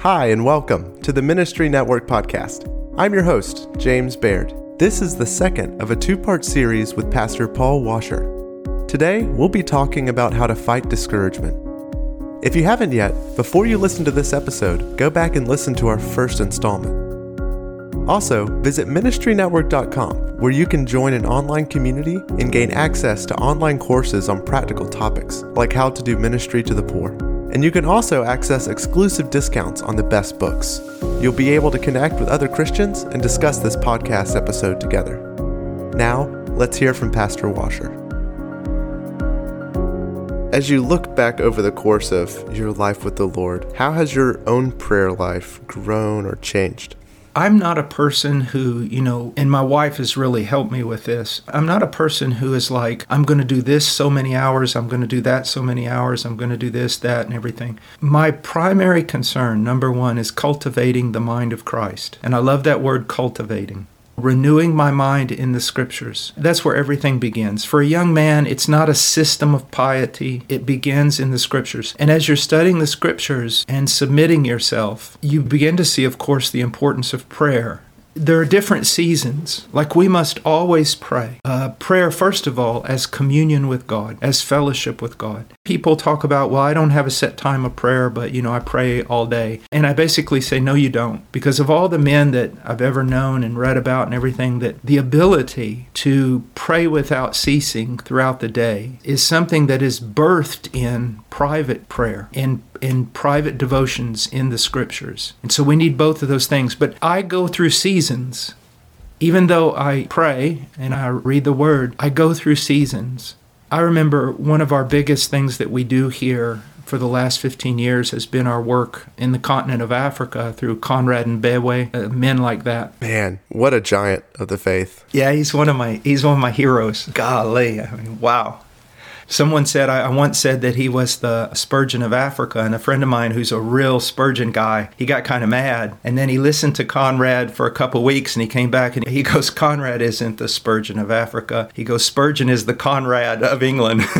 Hi, and welcome to the Ministry Network podcast. I'm your host, James Baird. This is the second of a two part series with Pastor Paul Washer. Today, we'll be talking about how to fight discouragement. If you haven't yet, before you listen to this episode, go back and listen to our first installment. Also, visit ministrynetwork.com where you can join an online community and gain access to online courses on practical topics like how to do ministry to the poor. And you can also access exclusive discounts on the best books. You'll be able to connect with other Christians and discuss this podcast episode together. Now, let's hear from Pastor Washer. As you look back over the course of your life with the Lord, how has your own prayer life grown or changed? I'm not a person who, you know, and my wife has really helped me with this. I'm not a person who is like, I'm going to do this so many hours, I'm going to do that so many hours, I'm going to do this, that, and everything. My primary concern, number one, is cultivating the mind of Christ. And I love that word cultivating renewing my mind in the scriptures. That's where everything begins. For a young man, it's not a system of piety, it begins in the scriptures. And as you're studying the scriptures and submitting yourself, you begin to see, of course, the importance of prayer there are different seasons. Like we must always pray. Uh, prayer, first of all, as communion with God, as fellowship with God. People talk about, well, I don't have a set time of prayer, but you know, I pray all day. And I basically say, no, you don't. Because of all the men that I've ever known and read about and everything, that the ability to pray without ceasing throughout the day is something that is birthed in private prayer, in in private devotions in the scriptures. And so we need both of those things. But I go through seasons. Even though I pray and I read the word, I go through seasons. I remember one of our biggest things that we do here for the last 15 years has been our work in the continent of Africa through Conrad Mbewe, uh, men like that. Man, what a giant of the faith. Yeah, he's one of my he's one of my heroes. Golly, I mean, wow. Someone said, I once said that he was the Spurgeon of Africa, and a friend of mine who's a real Spurgeon guy, he got kind of mad. And then he listened to Conrad for a couple weeks and he came back and he goes, Conrad isn't the Spurgeon of Africa. He goes, Spurgeon is the Conrad of England.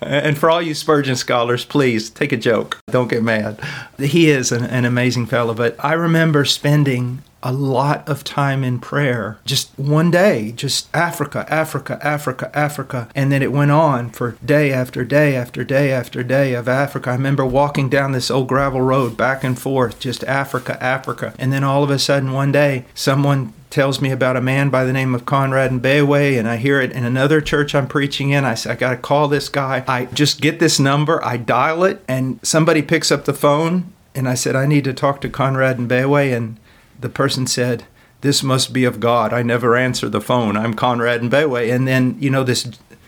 and for all you Spurgeon scholars, please take a joke. Don't get mad. He is an, an amazing fellow, but I remember spending a lot of time in prayer. Just one day, just Africa, Africa, Africa, Africa. And then it went on for day after day after day after day of Africa. I remember walking down this old gravel road back and forth, just Africa, Africa. And then all of a sudden, one day, someone tells me about a man by the name of Conrad Mbewe, and I hear it in another church I'm preaching in. I say, I got to call this guy. I just get this number, I dial it, and somebody picks up the phone. And I said, I need to talk to Conrad Mbewe. And the person said, This must be of God. I never answer the phone. I'm Conrad Mbewe. And then, you know, this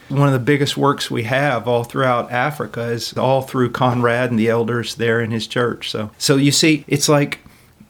one of the biggest works we have all throughout Africa is all through Conrad and the elders there in his church. So so you see, it's like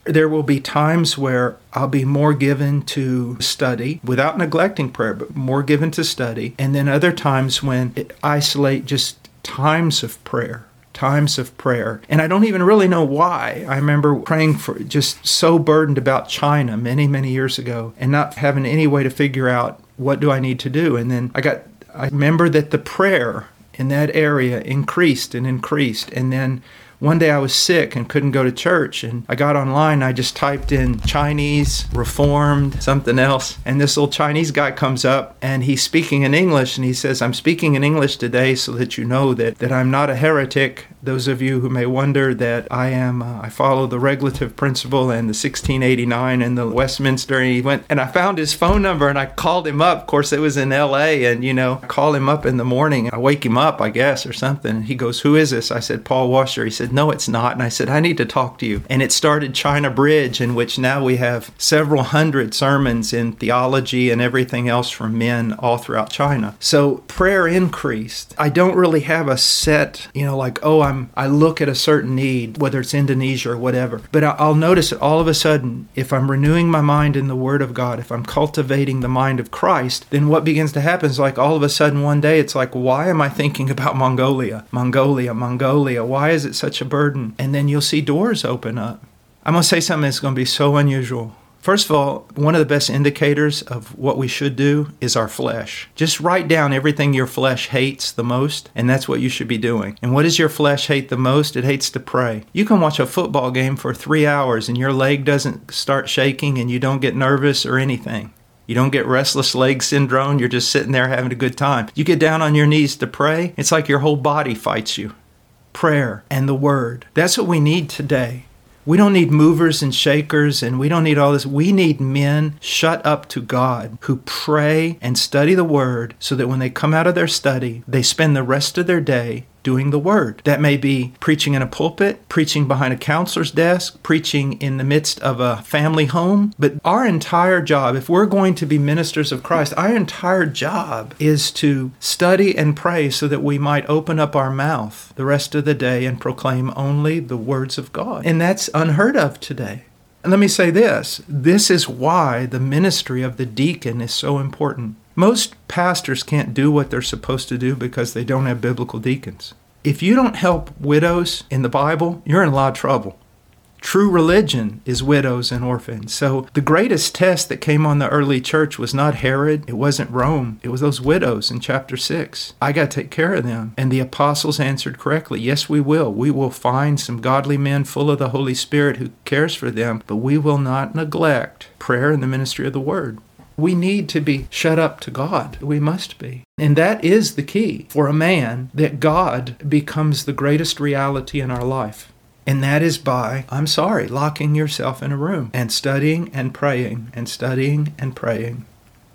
there will be times where I'll be more given to study without neglecting prayer, but more given to study. And then other times when it isolate just times of prayer times of prayer. And I don't even really know why. I remember praying for just so burdened about China many, many years ago and not having any way to figure out what do I need to do. And then I got, I remember that the prayer in that area increased and increased. And then one day I was sick and couldn't go to church, and I got online. I just typed in Chinese, Reformed, something else, and this little Chinese guy comes up and he's speaking in English, and he says, "I'm speaking in English today so that you know that that I'm not a heretic. Those of you who may wonder that I am, uh, I follow the regulative principle and the 1689 and the Westminster." And he went, and I found his phone number, and I called him up. Of course, it was in L.A., and you know, I call him up in the morning. I wake him up, I guess, or something. He goes, "Who is this?" I said, "Paul Washer." He said said, No, it's not. And I said, I need to talk to you. And it started China Bridge, in which now we have several hundred sermons in theology and everything else from men all throughout China. So prayer increased. I don't really have a set, you know, like, oh, I'm I look at a certain need, whether it's Indonesia or whatever. But I'll notice that all of a sudden, if I'm renewing my mind in the Word of God, if I'm cultivating the mind of Christ, then what begins to happen is like all of a sudden one day it's like, why am I thinking about Mongolia? Mongolia, Mongolia. Why is it such such a burden. And then you'll see doors open up. I'm going to say something that's going to be so unusual First of all, one of the best indicators of what we should do is our flesh. Just write down everything your flesh hates the most, and that's what you should be doing. And what does your flesh hate the most? It hates to pray. You can watch a football game for three hours and your leg doesn't start shaking and you don't get nervous or anything. You don't get restless leg syndrome. You're just sitting there having a good time. You get down on your knees to pray, it's like your whole body fights you. Prayer and the Word. That's what we need today. We don't need movers and shakers and we don't need all this. We need men shut up to God who pray and study the Word so that when they come out of their study, they spend the rest of their day doing the word. That may be preaching in a pulpit, preaching behind a counselor's desk, preaching in the midst of a family home. But our entire job, if we're going to be ministers of Christ, our entire job is to study and pray so that we might open up our mouth the rest of the day and proclaim only the words of God. And that's unheard of today. And let me say this this is why the ministry of the deacon is so important. Most pastors can't do what they're supposed to do because they don't have biblical deacons. If you don't help widows in the Bible, you're in a lot of trouble. True religion is widows and orphans. So the greatest test that came on the early church was not Herod, it wasn't Rome, it was those widows in chapter 6. I got to take care of them. And the apostles answered correctly Yes, we will. We will find some godly men full of the Holy Spirit who cares for them, but we will not neglect prayer and the ministry of the word. We need to be shut up to God. We must be. And that is the key for a man that God becomes the greatest reality in our life. And that is by, I'm sorry, locking yourself in a room and studying and praying and studying and praying.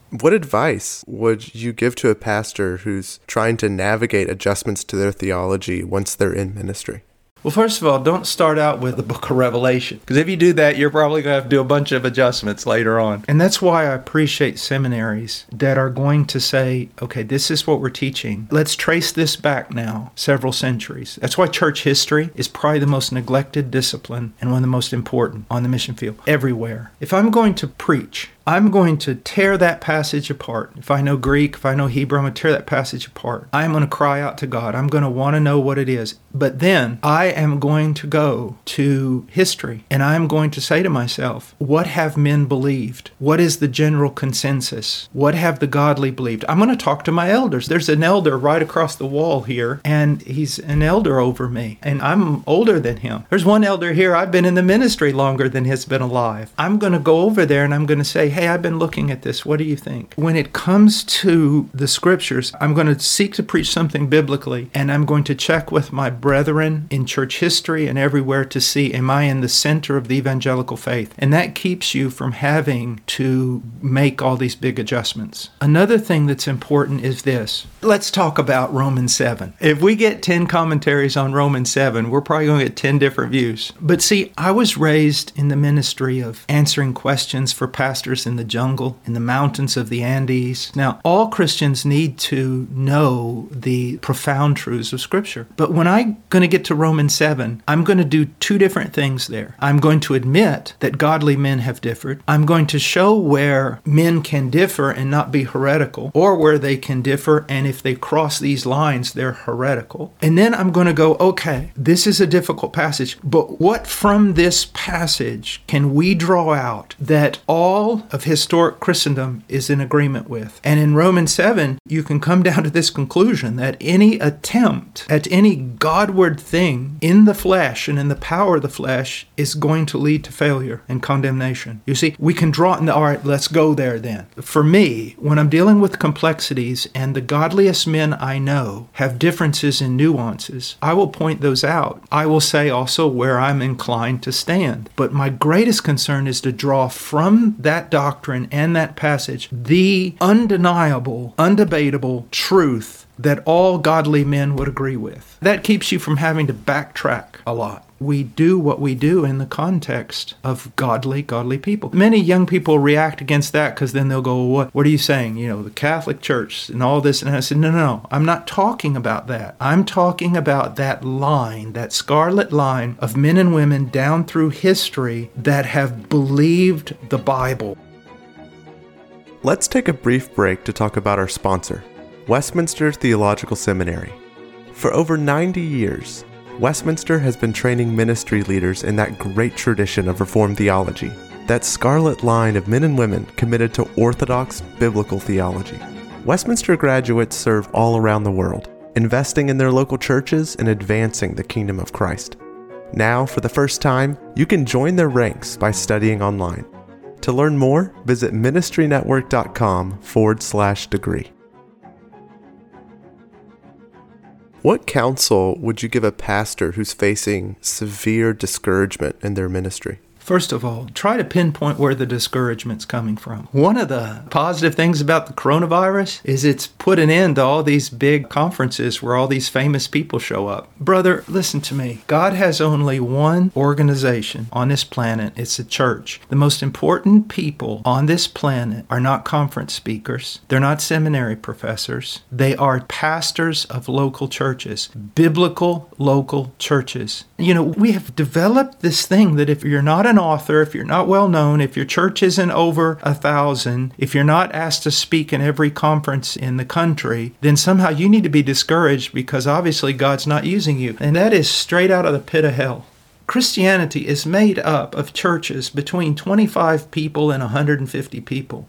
What advice would you give to a pastor who's trying to navigate adjustments to their theology once they're in ministry? Well, first of all, don't start out with the book of Revelation, because if you do that, you're probably going to have to do a bunch of adjustments later on. And that's why I appreciate seminaries that are going to say, okay, this is what we're teaching. Let's trace this back now several centuries. That's why church history is probably the most neglected discipline and one of the most important on the mission field everywhere. If I'm going to preach, I'm going to tear that passage apart. If I know Greek, if I know Hebrew, I'm going to tear that passage apart. I'm going to cry out to God. I'm going to want to know what it is. But then I am going to go to history and I'm going to say to myself, what have men believed? What is the general consensus? What have the godly believed? I'm going to talk to my elders. There's an elder right across the wall here, and he's an elder over me, and I'm older than him. There's one elder here, I've been in the ministry longer than he's been alive. I'm going to go over there and I'm going to say, hey, I've been looking at this. What do you think? When it comes to the scriptures, I'm going to seek to preach something biblically, and I'm going to check with my brethren in church history and everywhere to see, am I in the center of the evangelical faith? And that keeps you from having to make all these big adjustments. Another thing that's important is this. Let's talk about Romans 7. If we get 10 commentaries on Romans 7, we're probably going to get 10 different views. But see, I was raised in the ministry of answering questions for pastors in the jungle, in the mountains of the Andes. Now, all Christians need to know the profound truths of Scripture. But when I'm going to get to Romans 7, I'm going to do two different things there. I'm going to admit that godly men have differed. I'm going to show where men can differ and not be heretical, or where they can differ, and if they cross these lines, they're heretical. And then I'm going to go, okay, this is a difficult passage, but what from this passage can we draw out that all of historic Christendom is in agreement with. And in Romans 7, you can come down to this conclusion that any attempt at any Godward thing in the flesh and in the power of the flesh is going to lead to failure and condemnation. You see, we can draw, it in all right, let's go there then. For me, when I'm dealing with complexities and the godliest men I know have differences and nuances, I will point those out. I will say also where I'm inclined to stand. But my greatest concern is to draw from that doctrine and that passage the undeniable, undebatable truth that all godly men would agree with. That keeps you from having to backtrack a lot. We do what we do in the context of godly, godly people. Many young people react against that because then they'll go, what, what are you saying? You know, the Catholic Church and all this. And I said, no, no, no, I'm not talking about that. I'm talking about that line, that scarlet line of men and women down through history that have believed the Bible. Let's take a brief break to talk about our sponsor, Westminster Theological Seminary. For over 90 years, Westminster has been training ministry leaders in that great tradition of Reformed theology. that scarlet line of men and women committed to orthodox biblical theology. Westminster graduates serve all around the world, investing in their local churches and advancing the kingdom of Christ. Now, for the first time, you can join their ranks by studying online. To learn more, visit ministrynetwork.com forward slash degree. What counsel would you give a pastor who's facing severe discouragement in their ministry? First of all, try to pinpoint where the discouragement's coming from. One of the positive things about the coronavirus is it's put an end to all these big conferences where all these famous people show up. Brother, listen to me. God has only one organization on this planet it's the church. The most important people on this planet are not conference speakers, they're not seminary professors, they are pastors of local churches, biblical local churches. You know, we have developed this thing that if you're not an author, if you're not well known, if your church isn't over a thousand, if you're not asked to speak in every conference in the country, then somehow you need to be discouraged because obviously God's not using you. And that is straight out of the pit of hell. Christianity is made up of churches between 25 people and 150 people.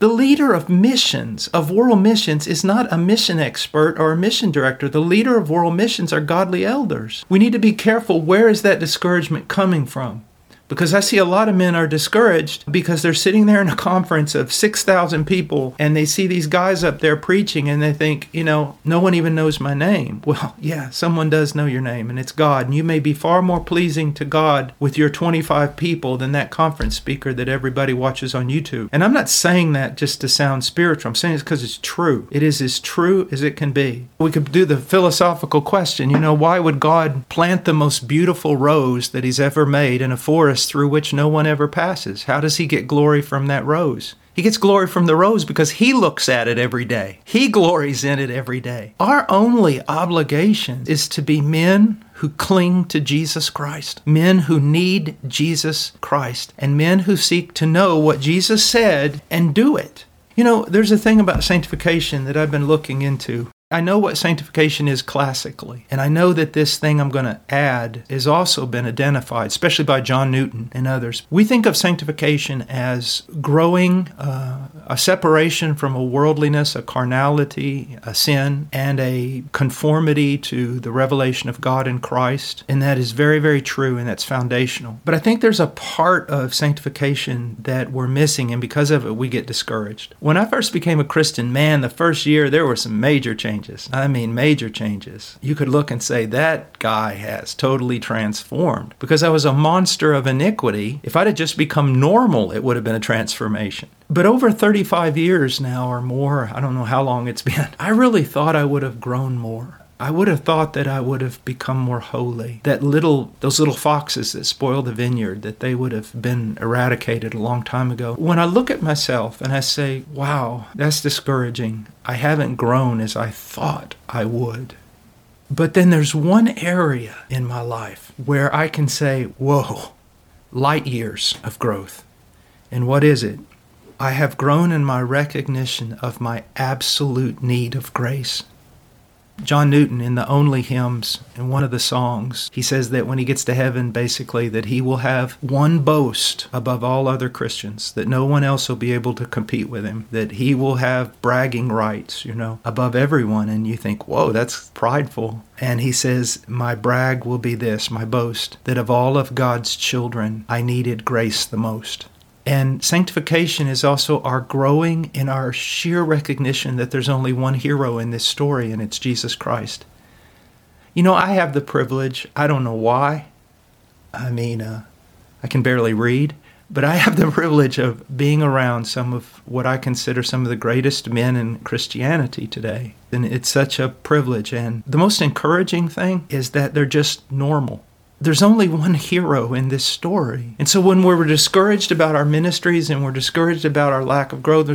The leader of missions, of world missions, is not a mission expert or a mission director. The leader of world missions are godly elders. We need to be careful where is that discouragement coming from? Because I see a lot of men are discouraged because they're sitting there in a conference of 6,000 people and they see these guys up there preaching and they think, you know, no one even knows my name. Well, yeah, someone does know your name and it's God. And you may be far more pleasing to God with your 25 people than that conference speaker that everybody watches on YouTube. And I'm not saying that just to sound spiritual. I'm saying it's because it's true. It is as true as it can be. We could do the philosophical question, you know, why would God plant the most beautiful rose that he's ever made in a forest? through which no one ever passes. How does he get glory from that rose? He gets glory from the rose because he looks at it every day. He glories in it every day. Our only obligation is to be men who cling to Jesus Christ, men who need Jesus Christ, and men who seek to know what Jesus said and do it. You know, there's a thing about sanctification that I've been looking into. I know what sanctification is classically, and I know that this thing I'm going to add has also been identified, especially by John Newton and others. We think of sanctification as growing uh, a separation from a worldliness, a carnality, a sin, and a conformity to the revelation of God in Christ. And that is very, very true, and that's foundational. But I think there's a part of sanctification that we're missing, and because of it, we get discouraged. When I first became a Christian, man, the first year there were some major changes changes. I mean, major changes. You could look and say, that guy has totally transformed. Because I was a monster of iniquity. If I'd have just become normal, it would have been a transformation. But over 35 years now or more, I don't know how long it's been, I really thought I would have grown more. I would have thought that I would have become more holy. That little, those little foxes that spoil the vineyard, that they would have been eradicated a long time ago. When I look at myself and I say, wow, that's discouraging. I haven't grown as I thought I would. But then there's one area in my life where I can say, whoa, light years of growth. And what is it? I have grown in my recognition of my absolute need of grace. John Newton in the Olney Hymns in one of the songs, he says that when he gets to heaven, basically, that he will have one boast above all other Christians, that no one else will be able to compete with him, that he will have bragging rights, you know, above everyone. And you think, whoa, that's prideful. And he says, My brag will be this, my boast, that of all of God's children, I needed grace the most. And sanctification is also our growing in our sheer recognition that there's only one hero in this story, and it's Jesus Christ. You know, I have the privilege, I don't know why. I mean, uh, I can barely read, but I have the privilege of being around some of what I consider some of the greatest men in Christianity today. And it's such a privilege. And the most encouraging thing is that they're just normal there's only one hero in this story. And so when we're discouraged about our ministries and we're discouraged about our lack of growth,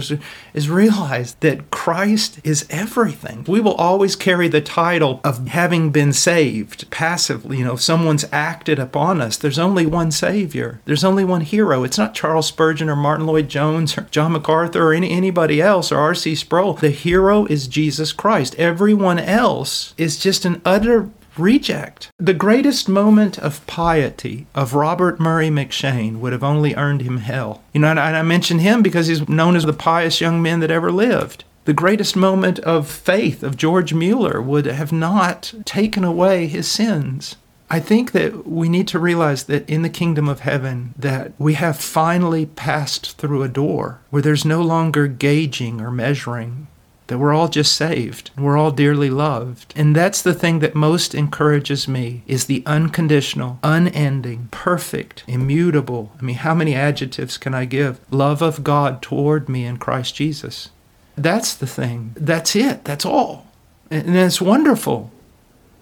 is realize that Christ is everything. We will always carry the title of having been saved passively. You know, if someone's acted upon us, there's only one Savior. There's only one hero. It's not Charles Spurgeon or Martyn Lloyd-Jones or John MacArthur or any, anybody else or R.C. Sproul. The hero is Jesus Christ. Everyone else is just an utter reject. The greatest moment of piety of Robert Murray M'Cheyne would have only earned him hell. You know, and I mention him because he's known as the pious young man that ever lived. The greatest moment of faith of George Mueller would have not taken away his sins. I think that we need to realize that in the kingdom of heaven that we have finally passed through a door where there's no longer gauging or measuring that we're all just saved we're all dearly loved. And that's the thing that most encourages me is the unconditional unending perfect immutable i mean how many adjectives can i give? Love of god toward me in christ jesus. That's the thing. That's it. That's all. And it's wonderful.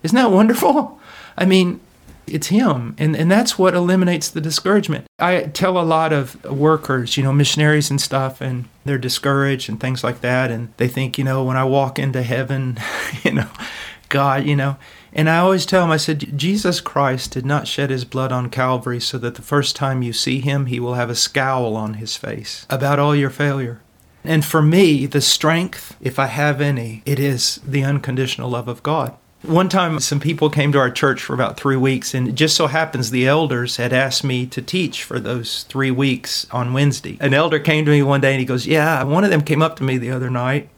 Isn't that wonderful? I mean, it's him. And, and that's what eliminates the discouragement. I tell a lot of workers you know missionaries and stuff and they're discouraged and things like that. And they think you know when i walk into heaven you know god you know. And i always tell them i said jesus christ did not shed his blood on calvary so that the first time you see him he will have a scowl on his face about all your failure. And for me the strength if i have any it is the unconditional love of god one time, some people came to our church for about three weeks, and it just so happens the elders had asked me to teach for those three weeks on Wednesday. An elder came to me one day and he goes, Yeah, one of them came up to me the other night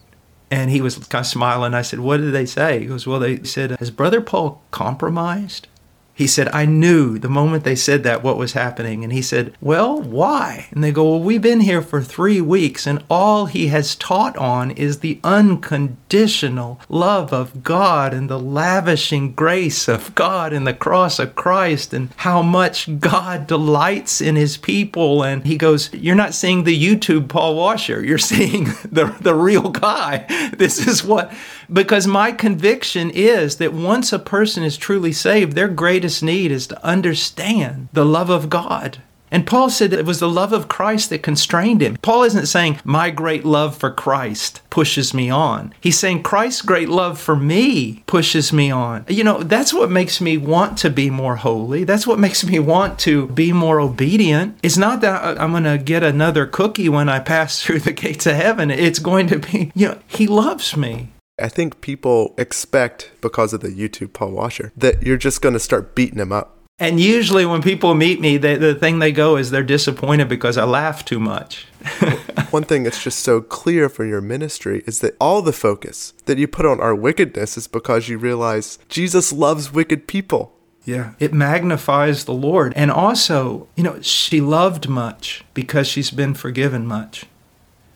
and he was kind of smiling. I said, What did they say? He goes, Well, they said, Has Brother Paul compromised? He said, I knew the moment they said that what was happening. And he said, Well, why? And they go, Well, we've been here for three weeks, and all he has taught on is the unconditional love of God and the lavishing grace of God and the cross of Christ and how much God delights in his people. And he goes, You're not seeing the YouTube Paul Washer, you're seeing the, the real guy. This is what, because my conviction is that once a person is truly saved, their greatest need is to understand the love of God. And Paul said that it was the love of Christ that constrained him. Paul isn't saying, My great love for Christ pushes me on. He's saying, Christ's great love for me pushes me on. You know, that's what makes me want to be more holy. That's what makes me want to be more obedient. It's not that I'm going to get another cookie when I pass through the gates of heaven. It's going to be, you know, He loves me. I think people expect, because of the YouTube Paul Washer, that you're just going to start beating him up. And usually, when people meet me, they, the thing they go is they're disappointed because I laugh too much. One thing that's just so clear for your ministry is that all the focus that you put on our wickedness is because you realize Jesus loves wicked people. Yeah. It magnifies the Lord. And also, you know, she loved much because she's been forgiven much.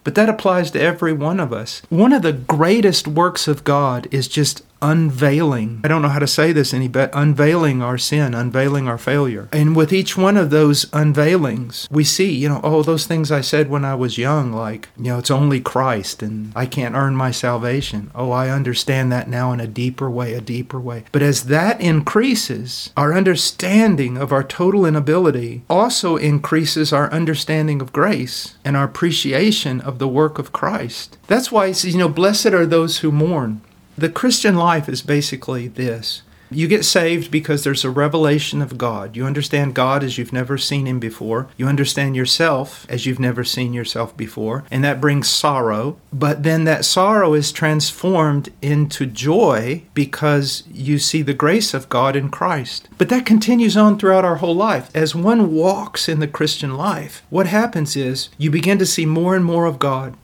But that applies to every one of us. One of the greatest works of God is just unveiling. I don't know how to say this any better. Unveiling our sin, unveiling our failure. And with each one of those unveilings, we see, you know, oh, those things I said when I was young, like, you know, it's only Christ and I can't earn my salvation. Oh, I understand that now in a deeper way, a deeper way. But as that increases, our understanding of our total inability also increases our understanding of grace and our appreciation of the work of Christ. That's why you know, blessed are those who mourn the Christian life is basically this you get saved because there's a revelation of God. You understand God as you've never seen Him before. You understand yourself as you've never seen yourself before. And that brings sorrow. But then that sorrow is transformed into joy because you see the grace of God in Christ. But that continues on throughout our whole life. As one walks in the Christian life, what happens is you begin to see more and more of God.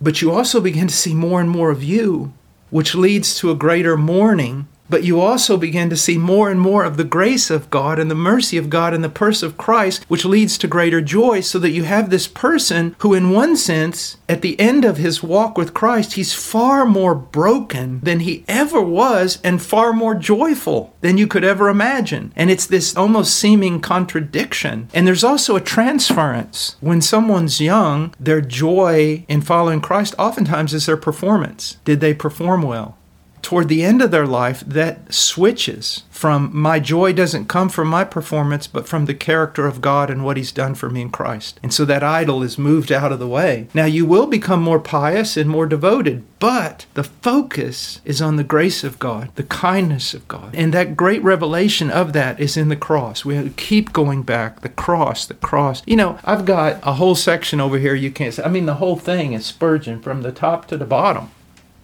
But you also begin to see more and more of you which leads to a greater mourning but you also begin to see more and more of the grace of God and the mercy of God in the person of Christ, which leads to greater joy, so that you have this person who, in one sense, at the end of his walk with Christ, he's far more broken than he ever was and far more joyful than you could ever imagine. And it's this almost seeming contradiction. And there's also a transference. When someone's young, their joy in following Christ oftentimes is their performance. Did they perform well? Toward the end of their life, that switches from my joy doesn't come from my performance, but from the character of God and what He's done for me in Christ. And so that idol is moved out of the way. Now, you will become more pious and more devoted, but the focus is on the grace of God, the kindness of God. And that great revelation of that is in the cross. We keep going back the cross, the cross. You know, I've got a whole section over here you can't see. I mean, the whole thing is Spurgeon from the top to the bottom.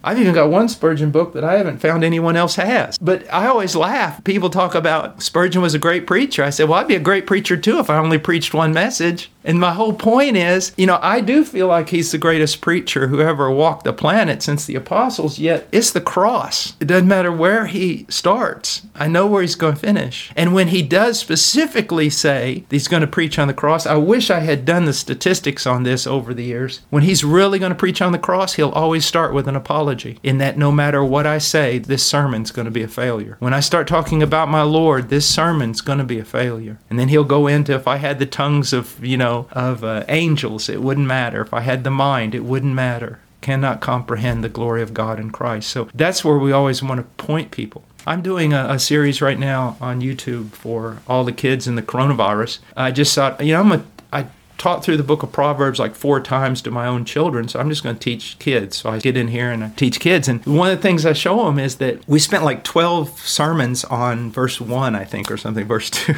I've even got one Spurgeon book that I haven't found anyone else has. But I always laugh. People talk about Spurgeon was a great preacher. I said, well, I'd be a great preacher too if I only preached one message. And my whole point is, you know, I do feel like he's the greatest preacher who ever walked the planet since the apostles, yet it's the cross. It doesn't matter where he starts. I know where he's going to finish. And when he does specifically say he's going to preach on the cross, I wish I had done the statistics on this over the years. When he's really going to preach on the cross, he'll always start with an apology, in that no matter what I say, this sermon's going to be a failure. When I start talking about my Lord, this sermon's going to be a failure. And then he'll go into if I had the tongues of, you know, of uh, angels, it wouldn't matter. If I had the mind, it wouldn't matter. Cannot comprehend the glory of God in Christ. So that's where we always want to point people. I'm doing a, a, series right now on YouTube for all the kids in the coronavirus. I just thought, you know, I'm a, I taught through the book of Proverbs like four times to my own children, so I'm just going to teach kids. So I get in here and I teach kids. And one of the things I show them is that we spent like 12 sermons on verse 1, I think, or something, verse 2.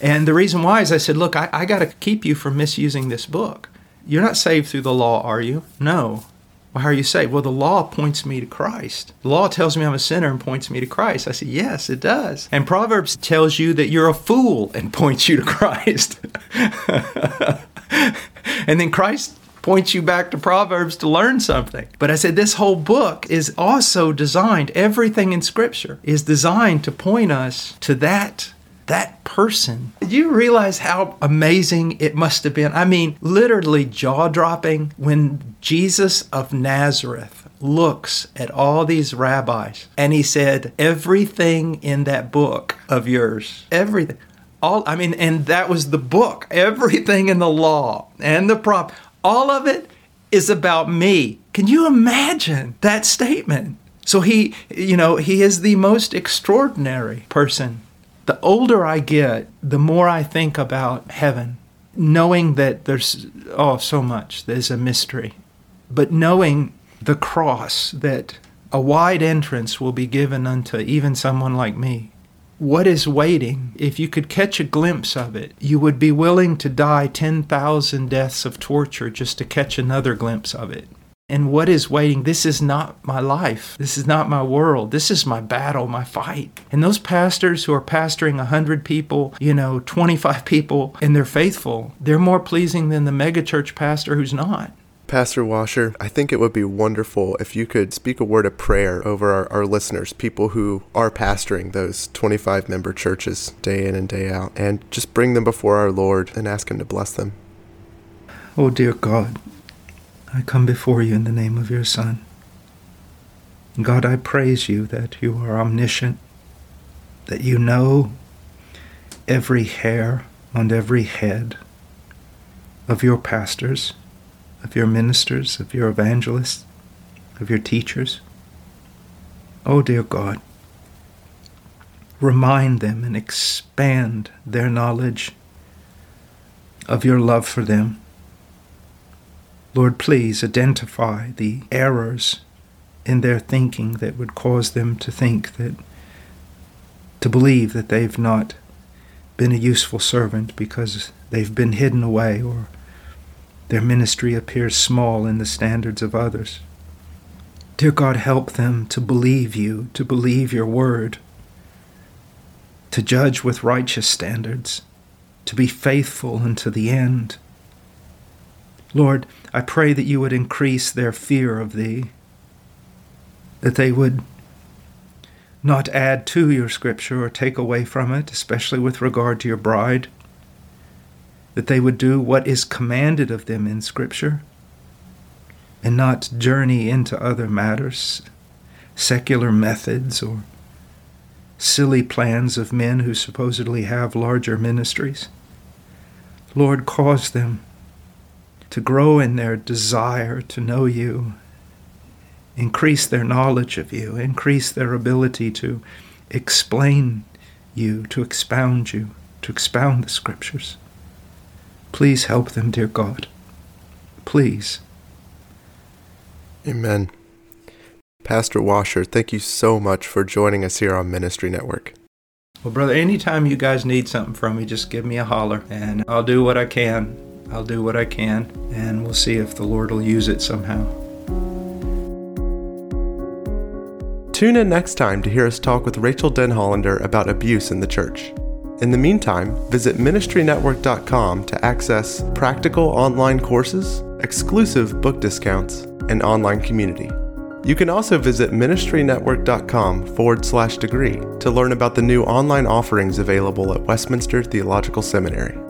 And the reason why is I said, look, I, I got to keep you from misusing this book. You're not saved through the law, are you? No. Well, how are you saved? Well, the law points me to Christ. The law tells me I'm a sinner and points me to Christ. I said, yes, it does. And Proverbs tells you that you're a fool and points you to Christ. and then Christ points you back to Proverbs to learn something. But I said, this whole book is also designed, everything in Scripture is designed to point us to that that person. Did you realize how amazing it must have been? I mean, literally jaw dropping when Jesus of Nazareth looks at all these rabbis and he said, Everything in that book of yours, everything. All, I mean, and that was the book. Everything in the law and the prop, all of it is about me. Can you imagine that statement? So he, you know, he is the most extraordinary person the older I get, the more I think about heaven, knowing that there's, oh, so much, there's a mystery. But knowing the cross, that a wide entrance will be given unto even someone like me. What is waiting? If you could catch a glimpse of it, you would be willing to die 10,000 deaths of torture just to catch another glimpse of it and what is waiting. This is not my life. This is not my world. This is my battle, my fight. And those pastors who are pastoring 100 people, you know, 25 people, and they're faithful, they're more pleasing than the megachurch pastor who's not. Pastor Washer, I think it would be wonderful if you could speak a word of prayer over our, our, listeners, people who are pastoring those 25 member churches day in and day out, and just bring them before our Lord and ask Him to bless them. Oh, dear God, I come before you in the name of your Son. God, I praise you that you are omniscient, that you know every hair on every head of your pastors, of your ministers, of your evangelists, of your teachers. Oh, dear God, remind them and expand their knowledge of your love for them Lord, please identify the errors in their thinking that would cause them to think that, to believe that they've not been a useful servant because they've been hidden away or their ministry appears small in the standards of others. Dear God, help them to believe you, to believe your word, to judge with righteous standards, to be faithful unto the end Lord, I pray that you would increase their fear of thee, that they would not add to your scripture or take away from it, especially with regard to your bride, that they would do what is commanded of them in scripture and not journey into other matters, secular methods or silly plans of men who supposedly have larger ministries. Lord, cause them to grow in their desire to know you, increase their knowledge of you, increase their ability to explain you, to expound you, to expound the scriptures. Please help them, dear God. Please. Amen. Pastor Washer, thank you so much for joining us here on Ministry Network. Well, brother, anytime you guys need something from me, just give me a holler and I'll do what I can I'll do what I can, and we'll see if the Lord will use it somehow. Tune in next time to hear us talk with Rachel Denhollander about abuse in the church. In the meantime, visit ministrynetwork.com to access practical online courses, exclusive book discounts, and online community. You can also visit ministrynetwork.com forward slash degree to learn about the new online offerings available at Westminster Theological Seminary.